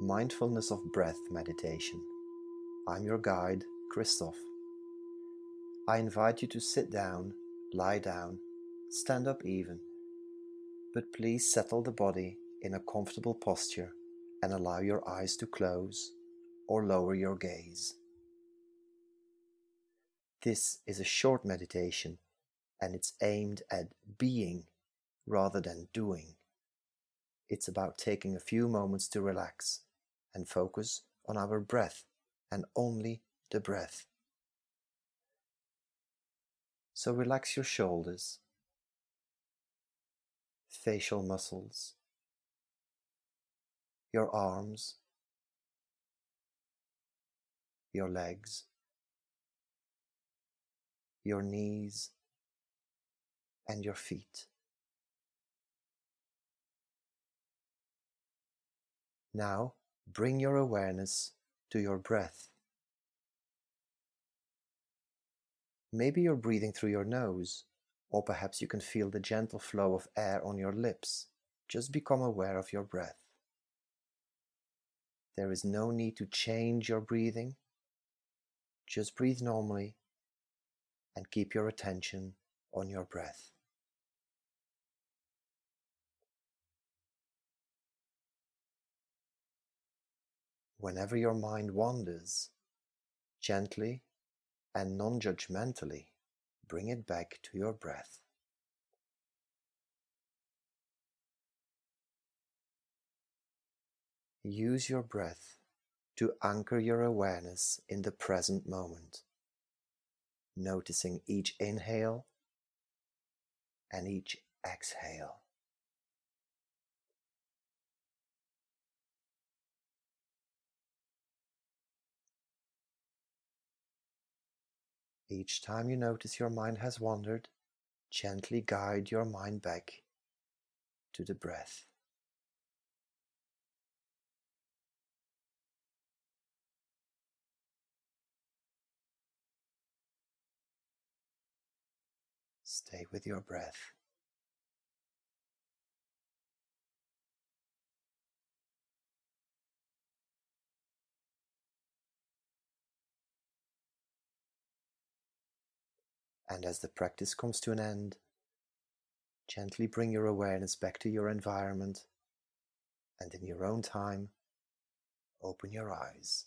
Mindfulness of Breath Meditation. I'm your guide, Christoph. I invite you to sit down, lie down, stand up even, but please settle the body in a comfortable posture and allow your eyes to close or lower your gaze. This is a short meditation and it's aimed at being rather than doing. It's about taking a few moments to relax and focus on our breath and only the breath. So relax your shoulders, facial muscles, your arms, your legs, your knees, and your feet. Now bring your awareness to your breath. Maybe you're breathing through your nose, or perhaps you can feel the gentle flow of air on your lips. Just become aware of your breath. There is no need to change your breathing. Just breathe normally and keep your attention on your breath. Whenever your mind wanders, gently and non judgmentally bring it back to your breath. Use your breath to anchor your awareness in the present moment, noticing each inhale and each exhale. Each time you notice your mind has wandered, gently guide your mind back to the breath. Stay with your breath. And as the practice comes to an end, gently bring your awareness back to your environment and in your own time, open your eyes.